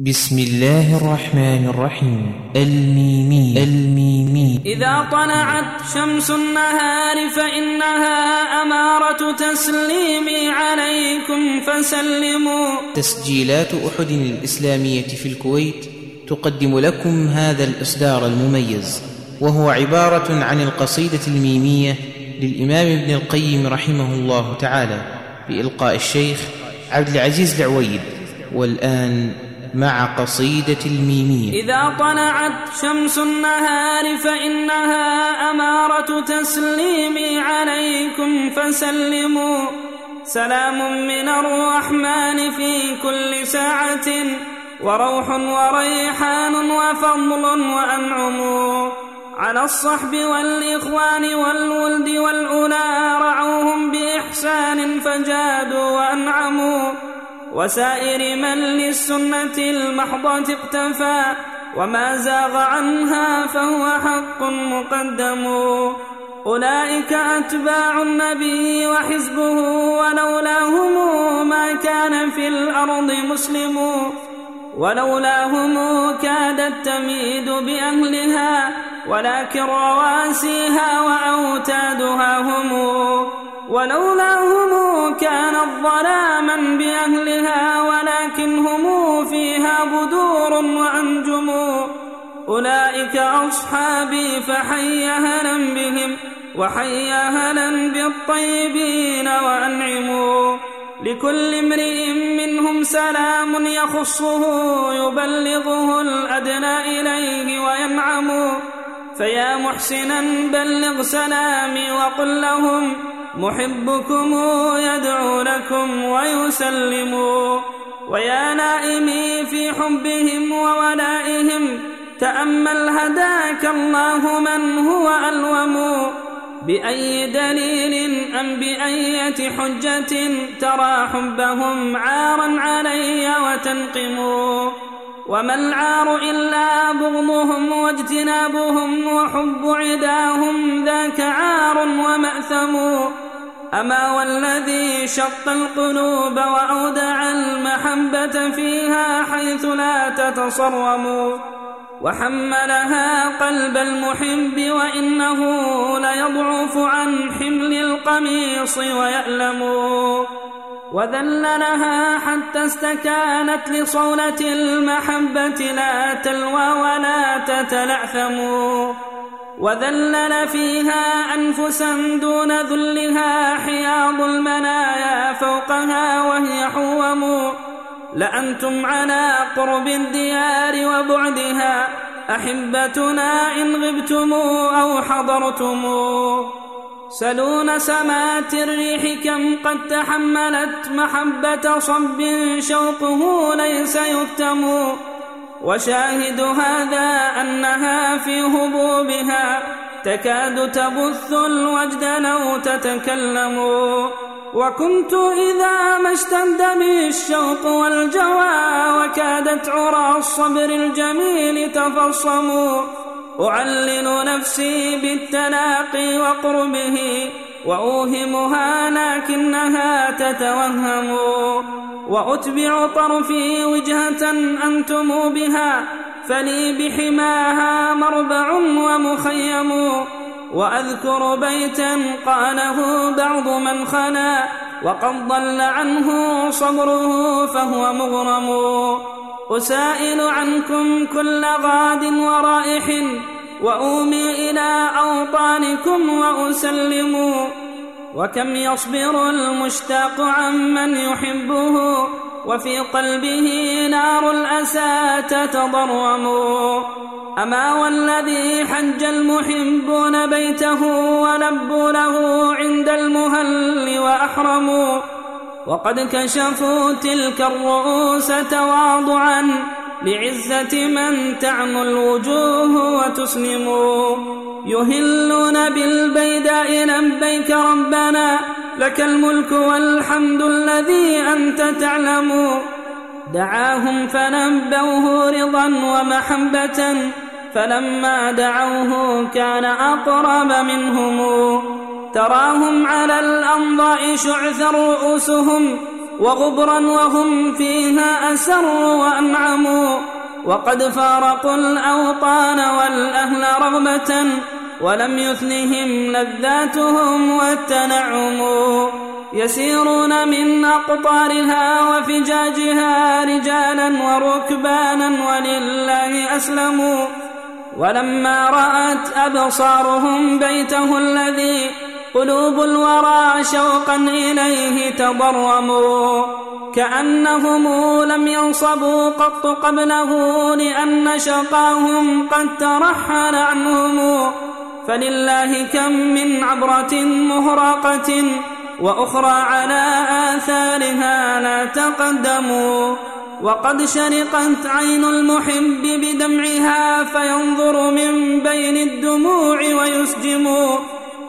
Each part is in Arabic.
بسم الله الرحمن الرحيم. الميمي الميمي إذا طلعت شمس النهار فإنها أمارة تسليمي عليكم فسلموا. تسجيلات أحد الإسلامية في الكويت تقدم لكم هذا الإصدار المميز وهو عبارة عن القصيدة الميمية للإمام ابن القيم رحمه الله تعالى بإلقاء الشيخ عبد العزيز العويد. والآن مع قصيدة الميمية إذا طلعت شمس النهار فإنها أمارة تسليمي عليكم فسلموا. سلام من الرحمن في كل ساعة وروح وريحان وفضل وأنعم. على الصحب والإخوان والولد والأولى رعوهم بإحسان فجادوا وأنعموا. وسائر من للسنة المحضة اقتفى وما زاغ عنها فهو حق مقدم. أولئك أتباع النبي وحزبه ولولاهم ما كان في الأرض مسلم. ولولاهم كادت تميد بأهلها ولكن رواسيها وأوتادها هم. ولولاهم كانت ظلاما بأهلها ولكن هم فيها بدور وأنجم أولئك أصحابي فحي هلا بهم وحي هلا بالطيبين وأنعموا. لكل امرئ منهم سلام يخصه يبلغه الأدنى إليه وينعم. فيا محسنا بلغ سلامي وقل لهم محبكم يدعو لكم ويسلم. ويا نائمي في حبهم وولائهم تأمل هداك الله من هو ألوم. بأي دليل أم بأية حجة ترى حبهم عارا علي وتنقم. وما العار إلا بغضهم واجتنابهم وحب عداهم ذاك عار ومأثم. أما والذي شق القلوب وأودع المحبة فيها حيث لا تتصرم. وحملها قلب المحب وإنه ليضعف عن حمل القميص ويألم. وذللها حتى استكانت لصولة المحبة لا تلوى ولا تتلعثم. وذلل فيها أنفسا دون ذلها حياض المنايا فوقها وهي حوم. لأنتم على قرب الديار وبعدها أحبتنا إن غبتم أو حضرتم. سلون سمات الريح كم قد تحملت محبة صب شوقه ليس يكتم وشاهد هذا أنها في هبوبها تكاد تبث الوجد لو تتكلم. وكنت إذا ما اشتد بي الشوق والجوى وكادت عرى الصبر الجميل تفصموا أعلل نفسي بالتلاقي وقربه وأوهمها لكنها تتوهم وأتبع طرفي وجهة أنتم بها فلي بحماها مربع ومخيم وأذكر بيتا قاله بعض من خلا وقد ضل عنه صبره فهو مغرم أسائل عنكم كل غاد ورائح وأومي إلى أوطانكم وأسلم وكم يصبر المشتاق عمن يحبه وفي قلبه نار الأسى تتضرم. أما والذي حج المحبون بيته ولبوا له عند المهل وأحرموا. وقد كشفوا تلك الرؤوس تواضعا لعزة من تعم الوجوه وتسلم. يهلون بالبيداء لبيك ربنا لك الملك والحمد الذي أنت تعلم. دعاهم فنبوه رضا ومحبة فلما دعوه كان أقرب منهم. تراهم على الأنضاء شعثا رؤوسهم وغبرا وهم فيها أسروا وأنعموا. وقد فارقوا الأوطان والأهل رغبة ولم يثنهم لذاتهم والتنعم يسيرون من أقطارها وفجاجها رجالا وركبانا ولله أسلموا. ولما رأت أبصارهم بيته الذي قلوب الورى شوقا إليه تضرموا. كأنهم لم ينصبوا قط قبله لأن شقاهم قد ترحل عنهم. فلله كم من عبرة مهرقة وأخرى على آثارها لا تقدموا وقد شرقت عين المحب بدمعها فينظر من بين الدموع ويسجم.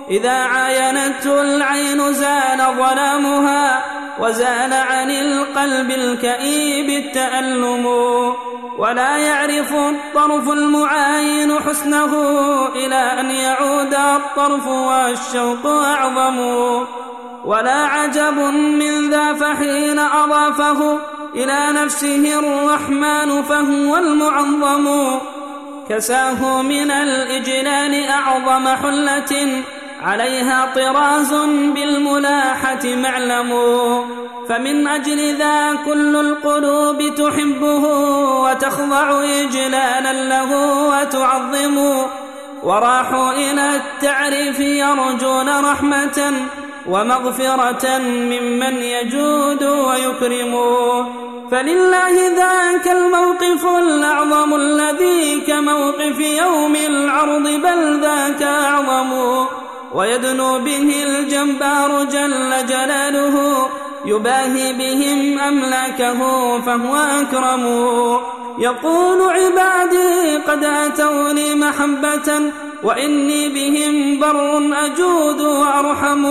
إذا عاينته العين زال ظلامها وزال عن القلب الكئيب التألم ولا يعرف الطرف المعاين حسنه إلى أن يعود الطرف والشوق أعظم ولا عجب من ذا فحين أضافه إلى نفسه الرحمن فهو المعظم كساه من الإجلال أعظم حلة عليها طراز بالملاحة معلم فمن أجل ذا كل القلوب تحبه وتخضع إجلالا له وتعظم. وراحوا إلى التعريف يرجون رحمة ومغفرة ممن يجود ويكرم. فلله ذاك الموقف الأعظم الذي كموقف يوم العرض بل ذاك أعظم. ويدنو به الجبار جل جلاله يباهي بهم أملاكه فهو أكرم. يقول عبادي قد أتوني محبة وإني بهم بر أجود وأرحم.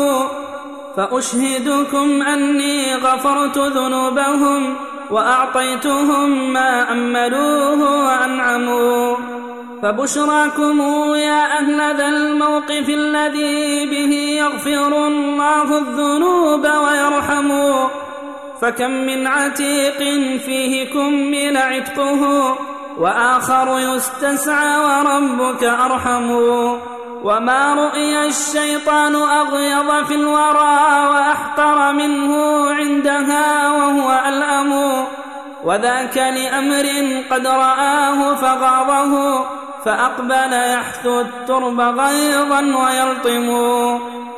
فأشهدكم أني غفرت ذنوبهم وأعطيتهم ما أملوه وأنعموا. فبشراكم يا أهل ذا الموقف الذي به يغفر الله الذنوب ويرحم. فكم من عتيق فيه كمل عتقه وآخر يستسعى وربك أرحم. وما رؤي الشيطان أغيظ في الورى وأحقر منه عندها وهو ألأم. وذاك لأمر قد رآه فغاضه. فأقبل يحثو الترب غيظا ويلطم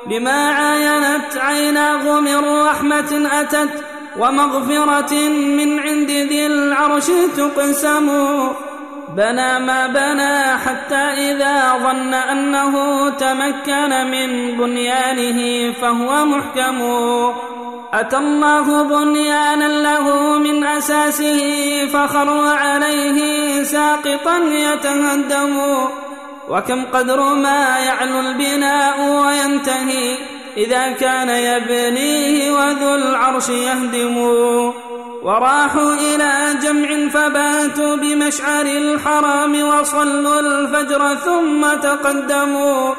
بما عاينت عيناه من رحمة أتت ومغفرة من عند ذي العرش تقسم. بنى ما بنى حتى إذا ظن أنه تمكن من بنيانه فهو محكم. أتى الله بنيانا له من أساسه فخر عليه ساقطا يتهدم. وكم قدر ما يعلو البناء وينتهي إذا كان يبنيه وذو العرش يهدم. وراحوا إلى جمع فباتوا بمشعر الحرام وصلوا الفجر ثم تقدموا.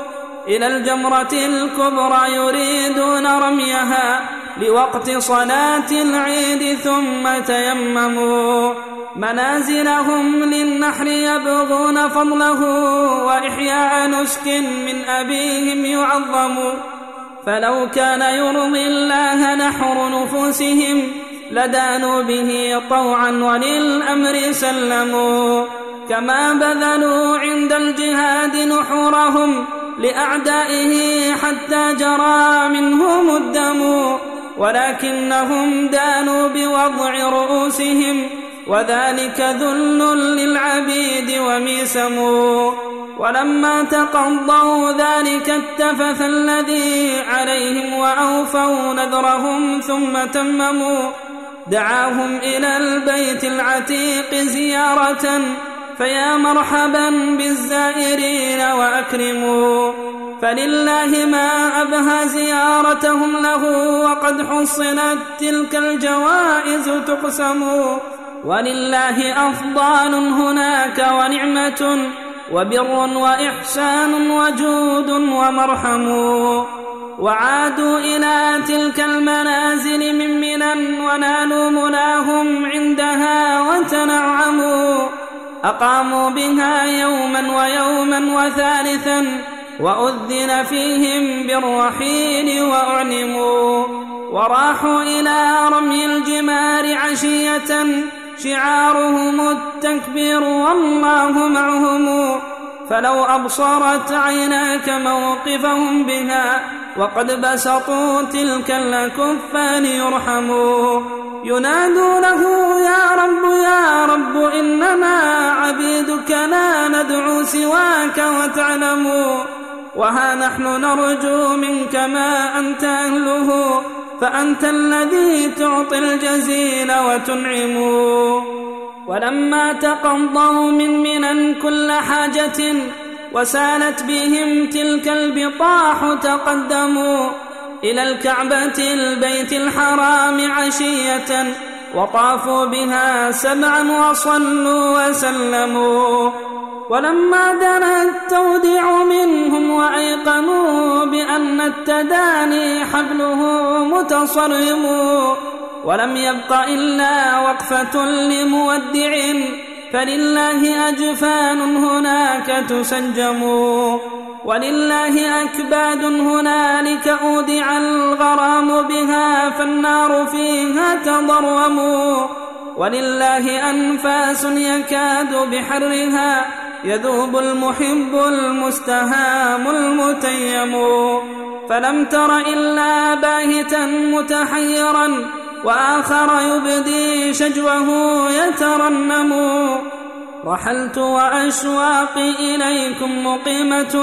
إلى الجمرة الكبرى يريدون رميها لوقت صلاة العيد ثم تيمموا. منازلهم للنحر يبغون فضله وإحياء نسك من أبيهم يعظم. فلو كان يرضي الله نحر نفوسهم لدانوا به طوعا وللأمر سلموا. كما بذلوا عند الجهاد نحورهم لأعدائه حتى جرى منهم الدم ولكنهم دانوا بوضع رؤوسهم وذلك ذل للعبيد وميسم ولما تقضوا ذلك التفث الذي عليهم وأوفوا نذرهم ثم تمموا. دعاهم إلى البيت العتيق زيارة فيا مرحبا بالزائرين وأكرموا. فلله ما أبهى زيارتهم له وقد حصلت تلك الجوائز تقسم. ولله أفضال هناك ونعمة وبر وإحسان وجود ومرحم. وعادوا إلى تلك المنازل من منى ونالوا مناهم عندها وتنعموا أقاموا بها يوما ويوما وثالثا وأذن فيهم بالرحيل وأعلموا وراحوا إلى رمي الجمار عشية شعارهم التكبير والله معهم فلو أبصرت عيناك موقفهم بها وقد بسطوا تلك الكفان يرحموا ينادونه يا رب يا رب إننا عبيدك لا ندعو سواك وتعلم وها نحن نرجو منك ما أنت أهله فأنت الذي تعطي الجزيل وتنعم. ولما تقضوا من منى كل حاجة وسالت بهم تلك البطاح تقدموا إلى الكعبة البيت الحرام عشية وطافوا بها سبعا وصلوا وسلموا. ولما دنا التوديع منهم وأيقنوا بأن التداني حبله متصرم. ولم يبق إلا وقفة لمودع فلله أجفان هناك تسجم ولله أكباد هنالك أودع الغرام بها فالنار فيها تضرم ولله أنفاس يكاد بحرها يذوب المحب المستهام المتيم فلم تر إلا باهتا متحيرا وآخر يبدي شجوه يترنم. رحلت وأشواقي إليكم مقيمة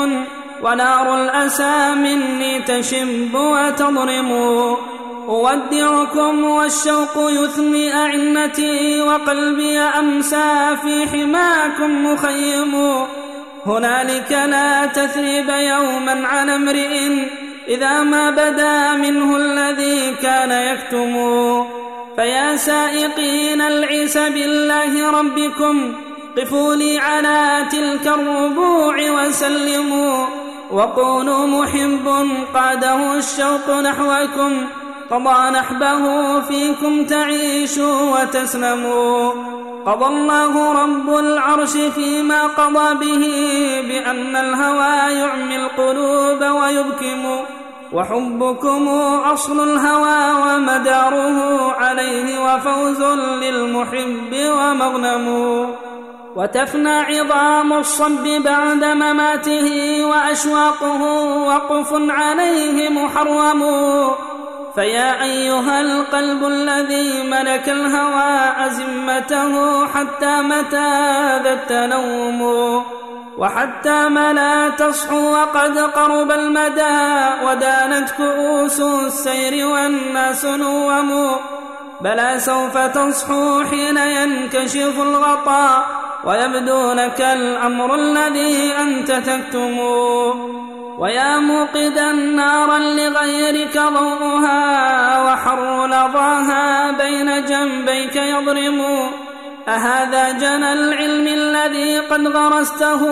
ونار الأسى مني تشب وتضرم. أودعكم والشوق يثني أعنتي وقلبي أمسى في حماكم مخيم. هنالك لا تثريب يوما على امرئ إذا ما بدا منه الذي كان يكتم. فيا سائقين العيس بالله ربكم قفوا لي على تلك الربوع وسلموا. وقولوا محب قاده الشوق نحوكم. قضى نحبه فيكم تعيشوا وتسلموا. قضى الله رب العرش فيما قضى به بأن الهوى يعمي القلوب ويبكم. وحبكم أصل الهوى ومداره عليه وفوز للمحب ومغنم. وتفنى عظام الصب بعد مماته وأشواقه وقف عليه محرم. فيا أيها القلب الذي ملك الهوى أزمته حتى متى ذا التنوم وحتى ما لا تصحو وقد قرب المدى ودانت كؤوس السير والناس نوم. بلى سوف تصحو حين ينكشف الغطاء ويبدو لك الأمر الذي أنت تكتم. ويا موقدا نارا لغيرك ضوءها وحر لظاها بين جنبيك يضرم أهذا جنى العلم الذي قد غرسته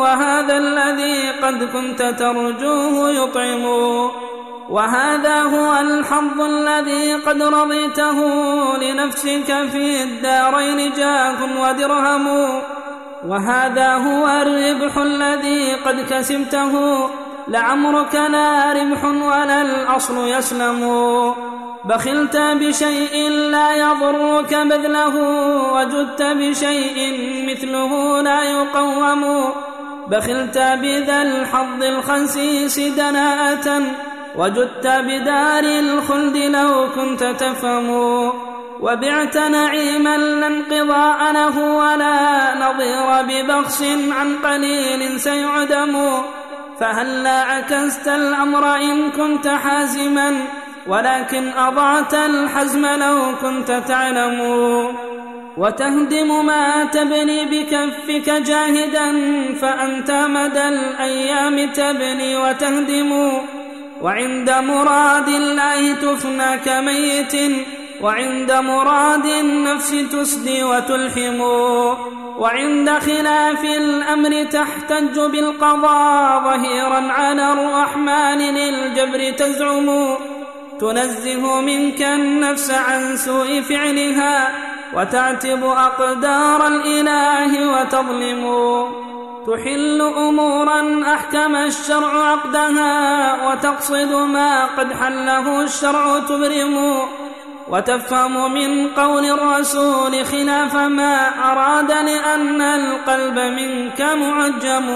وهذا الذي قد كنت ترجوه يطعم. وهذا هو الحظ الذي قد رضيته لنفسك في الدارين جاه ودرهم. وهذا هو الربح الذي قد كسبته. لعمرك لا ربح ولا الأصل يسلم. بخلت بشيء لا يضرك بذله وجدت بشيء مثله لا يقوم. بخلت بذا الحظ الخسيس دناءة وجدت بدار الخلد لو كنت تفهم. وبعت نعيما لا انقضاء له ولا نظير ببخس عن قليل سيعدم. فهلا عكست الأمر إن كنت حازما؟ ولكن أضعت الحزم لو كنت تعلم. وتهدم ما تبني بكفك جاهدا فأنت مدى الأيام تبني وتهدم. وعند مراد الله تفنى كميت وعند مراد النفس تسدي وتلحم وعند خلاف الأمر تحتج بالقضاء ظهيرا على الرحمن للجبر تزعم. تنزه منك النفس عن سوء فعلها وتعتب أقدار الإله وتظلم. تحل أمورا أحكم الشرع عقدها وتقصد ما قد حله الشرع تبرم. وتفهم من قول الرسول خلاف ما أراد لأن القلب منك معجم.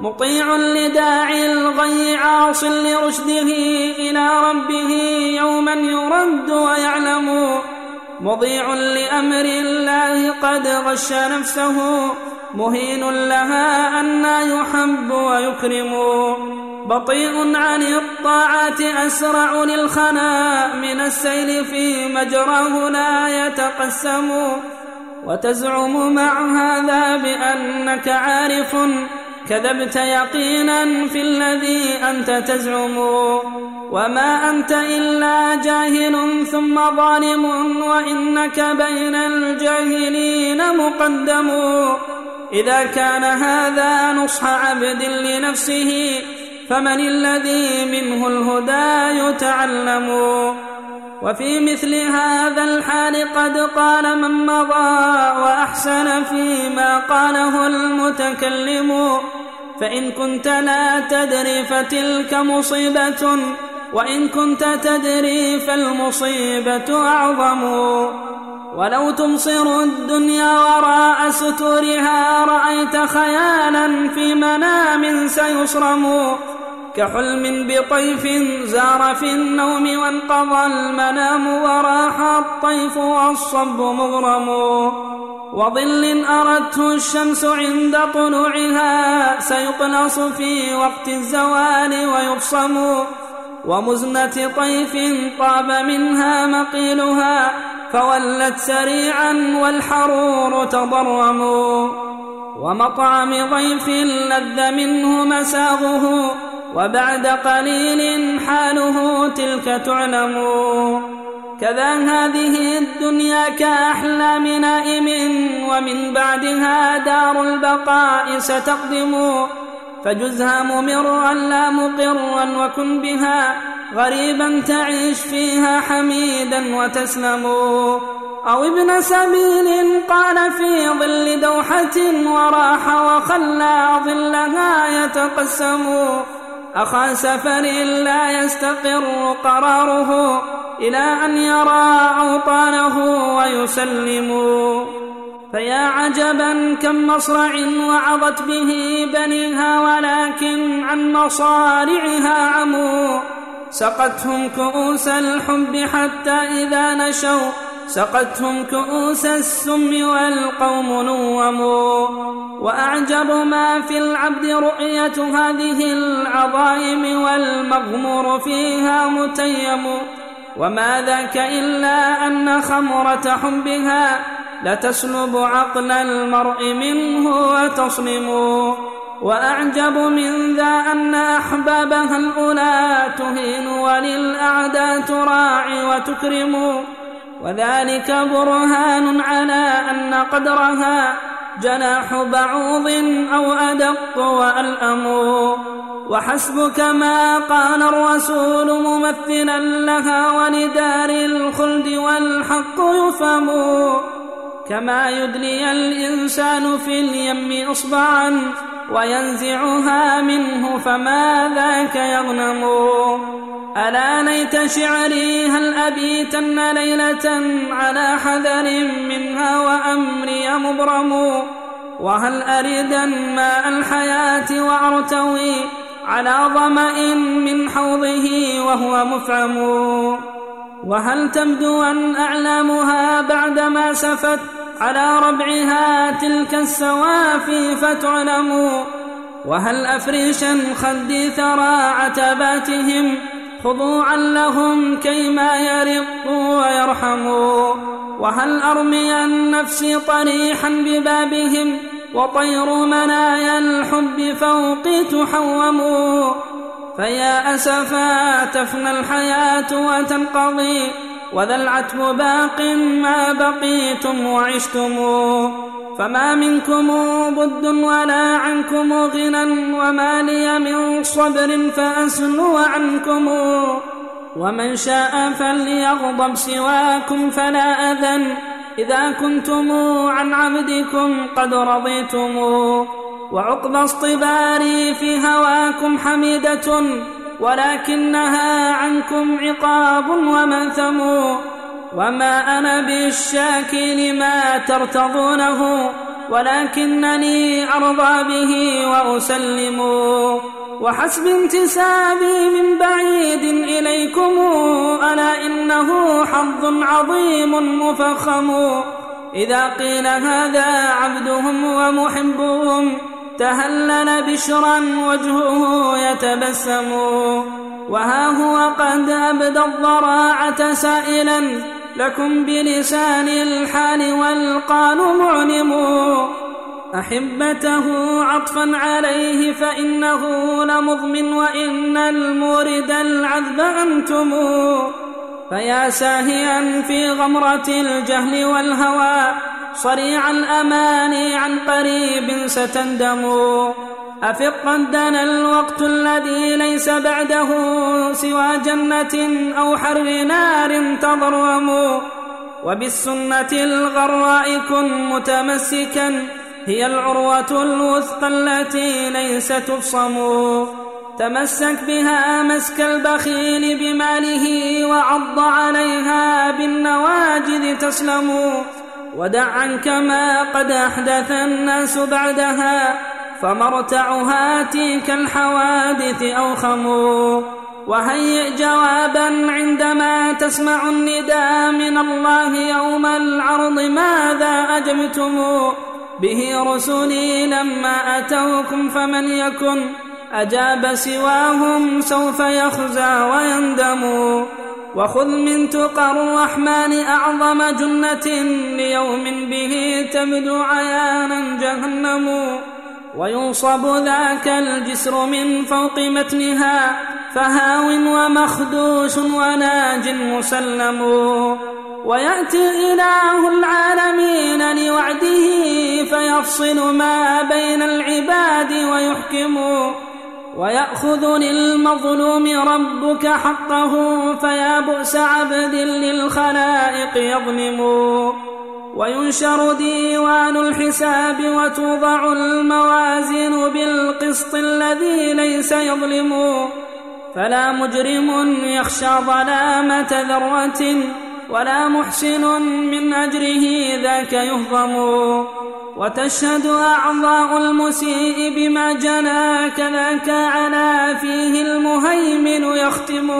مطيع لداعي الغي عاص لرشده إلى ربه يوما يرد ويعلم. مضيع لأمر الله قد غش نفسه. مهين لها أن يحب ويكرم. بطيء عن الطاعات أسرع للخنا من السيل في مجراه لا يتقسم. وتزعم مع هذا بأنك عارف. كذبت يقينا في الذي أنت تزعم. وما أنت إلا جاهل ثم ظالم. وإنك بين الجاهلين مقدم. إذا كان هذا نصح عبد لنفسه فمن الذي منه الهدى يتعلم. وفي مثل هذا الحال قد قال من مضى وأحسن فيما قاله المتكلم فإن كنت لا تدري فتلك مصيبة. وإن كنت تدري فالمصيبة أعظم. ولو تبصر الدنيا وراء ستورها رأيت خيالا في منام سيصرم كحلم بطيف زار في النوم وانقضى المنام وراح الطيف والصب مغرم. وظل أردته الشمس عند طلوعها سيقلص في وقت الزوال ويبصم. ومزنة طيف طاب منها مقيلها فولت سريعا والحرور تضرم. ومطعم ضيف لذ منه مساغه وبعد قليل حاله تلك تعلم. كذا هذه الدنيا كأحلام نائم ومن بعدها دار البقاء ستقدم. فجزها ممرا لا مقرا وكن بها غريبا تعيش فيها حميدا وتسلم. أو ابن سبيل قال في ظل دوحة وراح وخلى ظلها يتقسم. أخا سفر لا يستقر قراره إلى أن يرى أوطانه ويسلم. فيا عجبا كم مصرع وعظت به بنيها ولكن عن مصارعها عموا سقتهم كؤوس الحب حتى إذا نشوا. سقتهم كؤوس السم والقوم نوموا. وأعجب ما في العبد رؤية هذه العظائم والمغمور فيها متيم. وما ذاك إلا أن خمرة حبها لتسلب عقل المرء منه وتصنم وأعجب من ذا أن أحبابها الأولى تهين وللأعداء تراعي وتكرم. وذلك برهان على أن قدرها جناح بعوض أو أدق وألأم. وحسبك ما قال الرسول ممثلا لها ولدار الخلد والحق يفهم. كما يدني الإنسان في اليم إصبعا وينزعها منه فما ذاك يغنم. ألا ليت شعري هل أبيتن ليلة على حذر منها وأمري مبرم؟ وهل أريدا ماء الحياة وأرتوي على ظمأ من حوضه وهو مفعم؟ وهل تبدو أن أعلامها بعدما سفت على ربعها تلك السوافي فتعلم وهل أفريشا خدي ثرى عتباتهم خضوعا لهم كيما يرقوا ويرحموا وهل أرمي النفس طريحا ببابهم وطير منايا الحب فوقي تحوم فيا أسفا تفنى الحياة وتنقضي وذا العتب باق ما بقيتم وعشتم. فما منكم بد ولا عنكم غنى وما لي من صبر فأسلو عنكم. ومن شاء فليغضب سواكم فلا أذن. إذا كنتم عن عبدكم قد رضيتم. وعقب اصطباري في هواكم حميدة. ولكنها عنكم عقاب ومنثم وما أنا بالشاكي لما ترتضونه ولكنني أرضى به وأسلم. وحسب انتسابي من بعيد إليكم ألا إنه حظ عظيم مفخم. إذا قيل هذا عبدهم ومحبهم تهلل بشرا وجهه يتبسم. وها هو قد أبدى الضراعة سائلا لكم بلسان الحال والقال معلم. أحبته عطفا عليه فإنه لمضمن وإن المورد العذب أنتم. فيا ساهيا في غمرة الجهل والهوى صريع الأمان عن قريب ستندم. أفق دنا الوقت الذي ليس بعده سوى جنة أو حر نار تضرم. وبالسنة الغراء كن متمسكا هي العروة الوثقى التي ليس تفصم. تمسك بها مسك البخيل بماله وعض عليها بالنواجذ تسلم. ودع عنك ما قد أحدث الناس بعدها فمرتعها تلك الحوادث أوخم وهيئ جوابا عندما تسمع النداء من الله يوم العرض ماذا أجبتم به رسلي لما أتوكم فمن يكن أجاب سواهم سوف يخزى ويندم؟ وخذ من تقى الرحمن أعظم جنة ليوم به تبدو عيانا جهنم وينصب ذاك الجسر من فوق متنها فهاو ومخدوش وناج مسلم. ويأتي إله العالمين لوعده فيفصل ما بين العباد ويحكم. ويأخذ للمظلوم ربك حقه فيا بؤس عبد للخلائق يظلم. وينشر ديوان الحساب وتوضع الموازين بالقسط الذي ليس يظلم. فلا مجرم يخشى ظلامة ذرة. ولا محسن من أجره ذاك يهضم. وتشهد أعضاء المسيء بما جنى كذاك على فيه المهيمن يختم.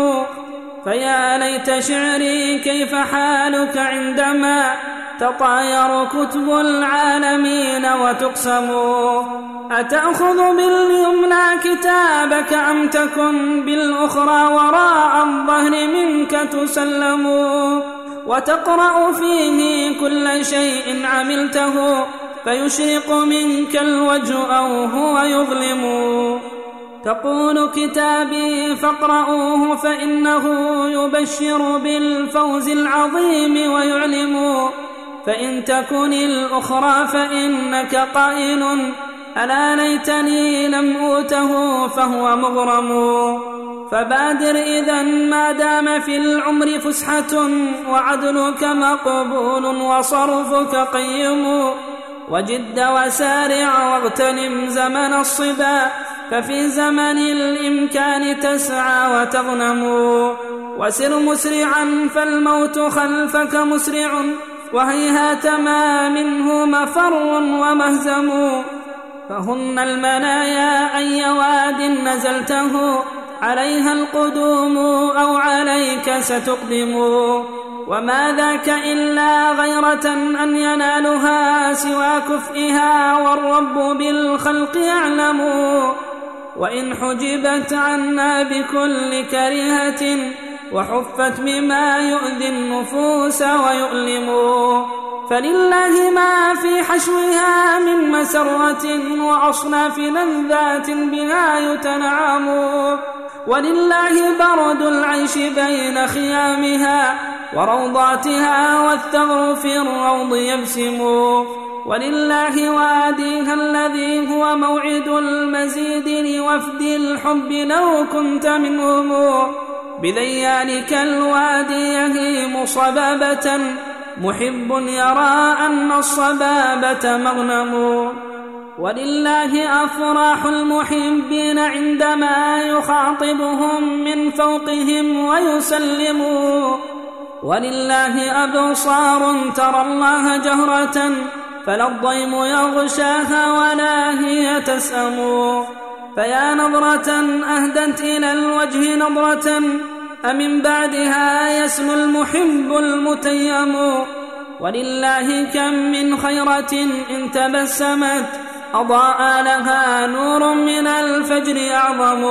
فيا ليت شعري كيف حالك عندما تطاير كتب العالمين وتقسم. أتأخذ باليمنى كتابك أم تكن بالأخرى وراء الظهر منك تسلم؟ وتقرأ فيه كل شيء عملته فيشرق منك الوجه أو هو يظلم. تقول كتابي فاقرؤوه فإنه يبشر بالفوز العظيم ويعلم. فإن تكن الأخرى فإنك قائل. ألا ليتني لم أوته فهو مغرم. فبادر إذا ما دام في العمر فسحة وعدلك مقبول وصرفك قيم. وجد وسارع واغتنم زمن الصبا ففي زمن الإمكان تسعى وتغنم. وسر مسرعا فالموت خلفك مسرع وهيهات ما منه مفر ومهزم. فهن المنايا أي واد نزلته عليها القدوم أو عليك ستقدم. وما ذاك إلا غيرة أن ينالها سوى كفئها والرب بالخلق يعلم. وإن حجبت عنا بكل كريهة وحفت بما يؤذي النفوس ويؤلم. فلله ما في حشوها من مسرة وأصناف لذات بها يتنعم ولله برد العيش بين خيامها وروضاتها والثغر في الروض يبسم ولله واديها الذي هو موعد المزيد لوفد الحب لو كنت منهم بذيالك الوادي يهيم صبابة محب يرى أن الصبابة مغنم. ولله أفراح المحبين عندما يخاطبهم من فوقهم ويسلموا ولله أبصار ترى الله جهرة فلا الضيم يغشاها ولا هي تسأم. فيا نظرة أهدت إلى الوجه نظرة أمن بعدها يسمو المحب المتيم. ولله كم من خيرة إن تبسمت. أضاء لها نور من الفجر أعظم.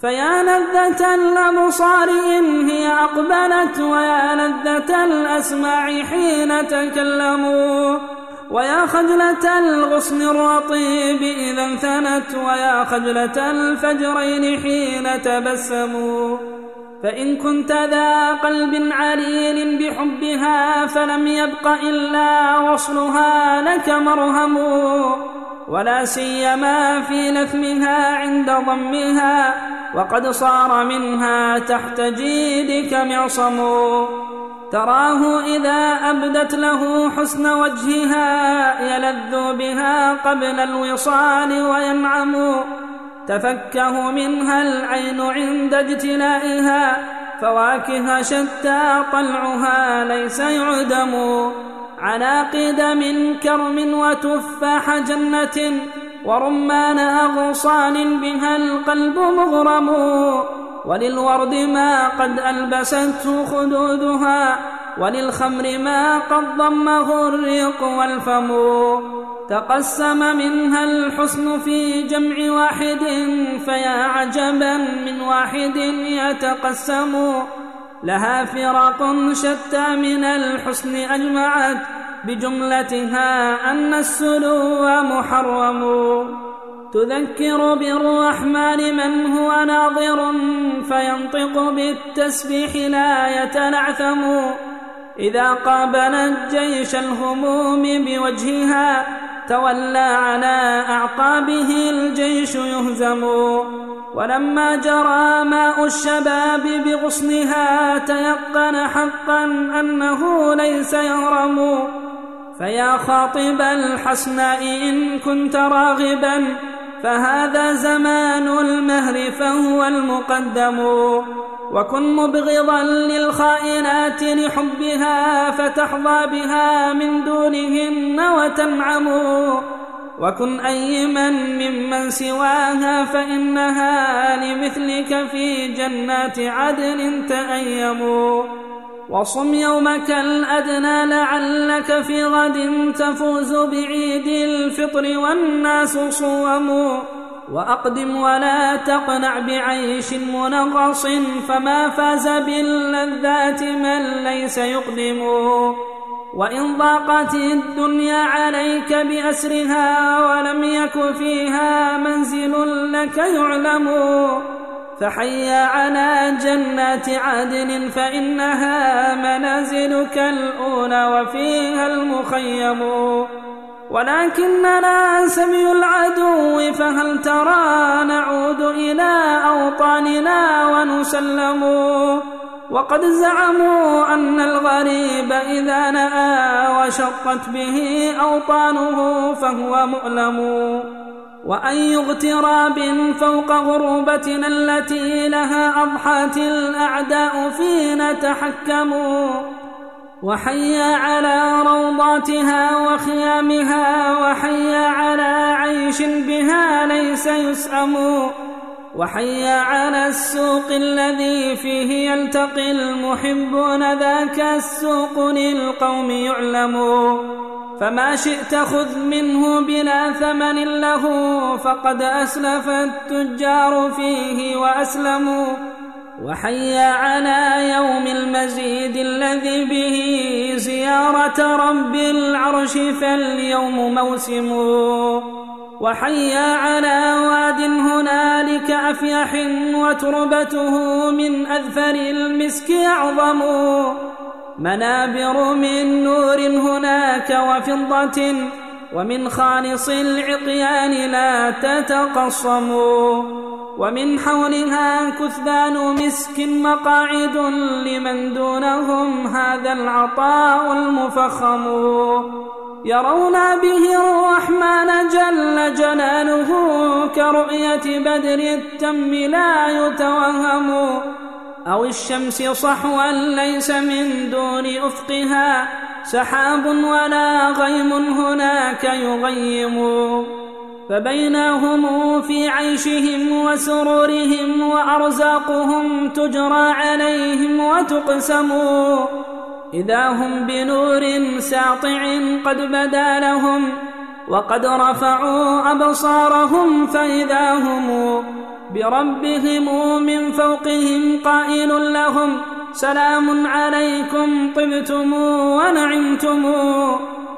فيا لذة الأبصار إن هي أقبلت ويا لذة الأسماع حين تكلموا. ويا خجلة الغصن الرطيب إذا انثنت ويا خجلة الفجرين حين تبسموا. فإن كنت ذا قلب عليل بحبها فلم يبق إلا وصلها لك مرهم. ولا سيما في لثمها عند ضمها وقد صار منها تحت جيدك معصم. تراه إذا أبدت له حسن وجهها يلذ بها قبل الوصال وينعم. تفكه منها العين عند اجتلائها فواكه شتى طلعها ليس يعدم. عناقد من كرم وتفاح جنة ورمان أغصان بها القلب مغرم. وللورد ما قد ألبسته خدودها وللخمر ما قد ضمه الريق والفم. تقسم منها الحسن في جمع واحد فيا عجبا من واحد يتقسم. لها فرق شتى من الحسن أجمعت بجملتها أن السلو محرم. تذكر بالرحمن من هو ناظر فينطق بالتسبيح لا يتنعثم. إذا قابلت جيش الهموم بوجهها تولى على أعقابه الجيش يهزم. ولما جرى ماء الشباب بغصنها تيقن حقا أنه ليس يهرم. فيا خاطب الحسناء إن كنت راغبا فهذا زمان المهر فهو المقدم. وكن مبغضا للخائنات لحبها فتحظى بها من دونهن وتنعم. وكن أيما ممن سواها فإنها لمثلك في جنات عدن تأيموا وصم يومك الأدنى لعلك في غد تفوز بعيد الفطر والناس صوموا وأقدم ولا تقنع بعيش منغص فما فاز باللذات من ليس يقدم. وإن ضاقت الدنيا عليك بأسرها ولم يك فيها منزل لك يعلم. فحيا على جنات عدن فإنها منازلك الأولى وفيها المخيم. ولكننا سمي العدو فهل ترى نعود إلى أوطاننا ونسلم؟ وقد زعموا أن الغريب إذا نأى وشقت به أوطانه فهو مؤلم. وأي اغتراب فوق غربتنا التي لها أضحت الأعداء فينا تحكموا وحيا على روضاتها وخيامها وحيا على عيش بها ليس يسأم وحيا على السوق الذي فيه يلتقي المحبون ذاك السوق للقوم يعلم فما شئت خذ منه بلا ثمن له فقد أسلف التجار فيه وأسلموا. وحيا على يوم المزيد الذي به زيارة رب العرش فاليوم موسم. وحيا على واد هنالك أفيح وتربته من أذفر المسك أعظم. منابر من نور هناك وفضة ومن خالص العقيان لا تتقصموا ومن حولها كثبان مسك مقاعد لمن دونهم هذا العطاء المفخم. يرون به الرحمن جل جلاله كرؤية بدر التم لا يتوهم أو الشمس صحوا ليس من دون أفقها سحاب ولا غيم هناك يغيم فبينهم في عيشهم وسرورهم وأرزاقهم تجرى عليهم وتقسم إذا هم بنور ساطع قد بدا لهم وقد رفعوا أبصارهم فإذا هم بربهم من فوقهم قائل لهم سلام عليكم طبتم ونعمتم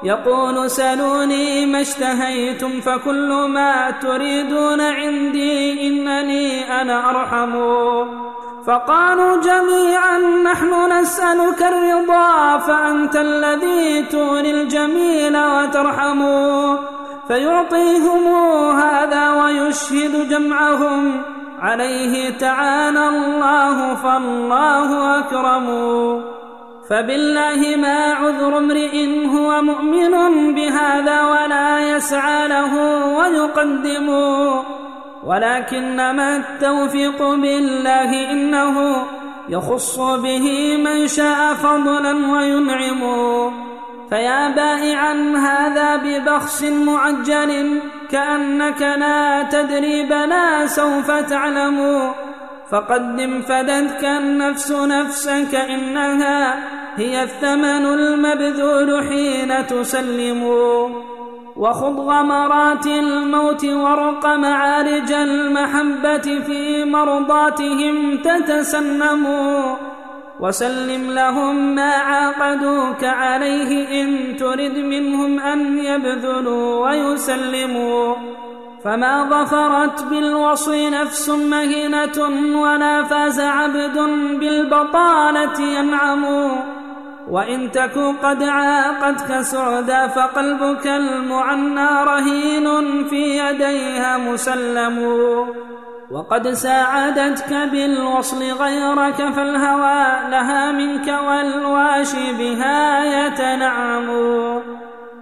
يقول سلوني ما اشتهيتم فكل ما تريدون عندي إنني أنا أرحم فقالوا جميعا نحن نسألك الرضا فأنت الذي تولي الجميل وترحم فيعطيهم هذا ويشهد جمعهم. عليه تعالى الله فالله أكرم. فبالله ما عذر امرئ هو مؤمن بهذا ولا يسعى له ويقدم. ولكنما التوفيق بالله إنه يخص به من شاء فضلا وينعم. فيا بائعا هذا ببخس معجل كأنك لا تدري بلا سوف تعلم. فقدم فدتك النفس نفسك إنها هي الثمن المبذول حين تسلم. وخذ غمرات الموت ورق معارج المحبة في مرضاتهم تتسنم وسلم لهم ما عاقدوك عليه إن ترد منهم أن يبذلوا ويسلموا فما ظفرت بالوصي نفس مهينة ولا فاز عبد بالبطالة ينعم وإن تك قد عاقتك سعدا فقلبك المعنى رهين في يديها مسلم. وقد ساعدتك بالوصل غيرك فالهوى لها منك والواشي بها يتنعم.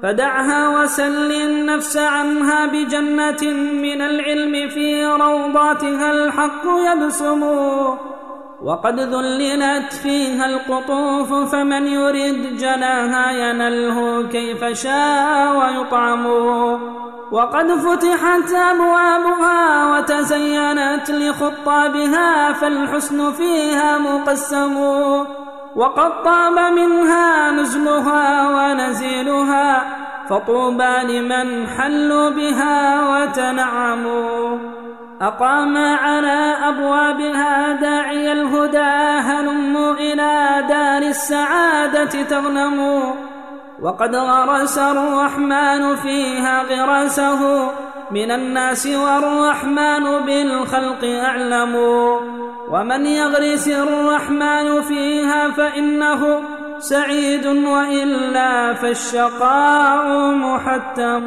فدعها وسل النفس عنها بجنة من العلم في روضاتها الحق يبسم. وقد ذللت فيها القطوف فمن يرد جناها ينله كيف شاء ويطعم وقد فتحت أبوابها وتزينت لخطابها فالحسن فيها مقسم. وقد طاب منها نزلها ونزيلها فطوبى لمن حلوا بها وتنعموا. أقام على أبوابها داعي الهدى هلموا إلى دار السعادة تغنموا وقد غرس الرحمن فيها غرسه من الناس والرحمن بالخلق أعلم. ومن يغرس الرحمن فيها فإنه سعيد وإلا فالشقاء محتم.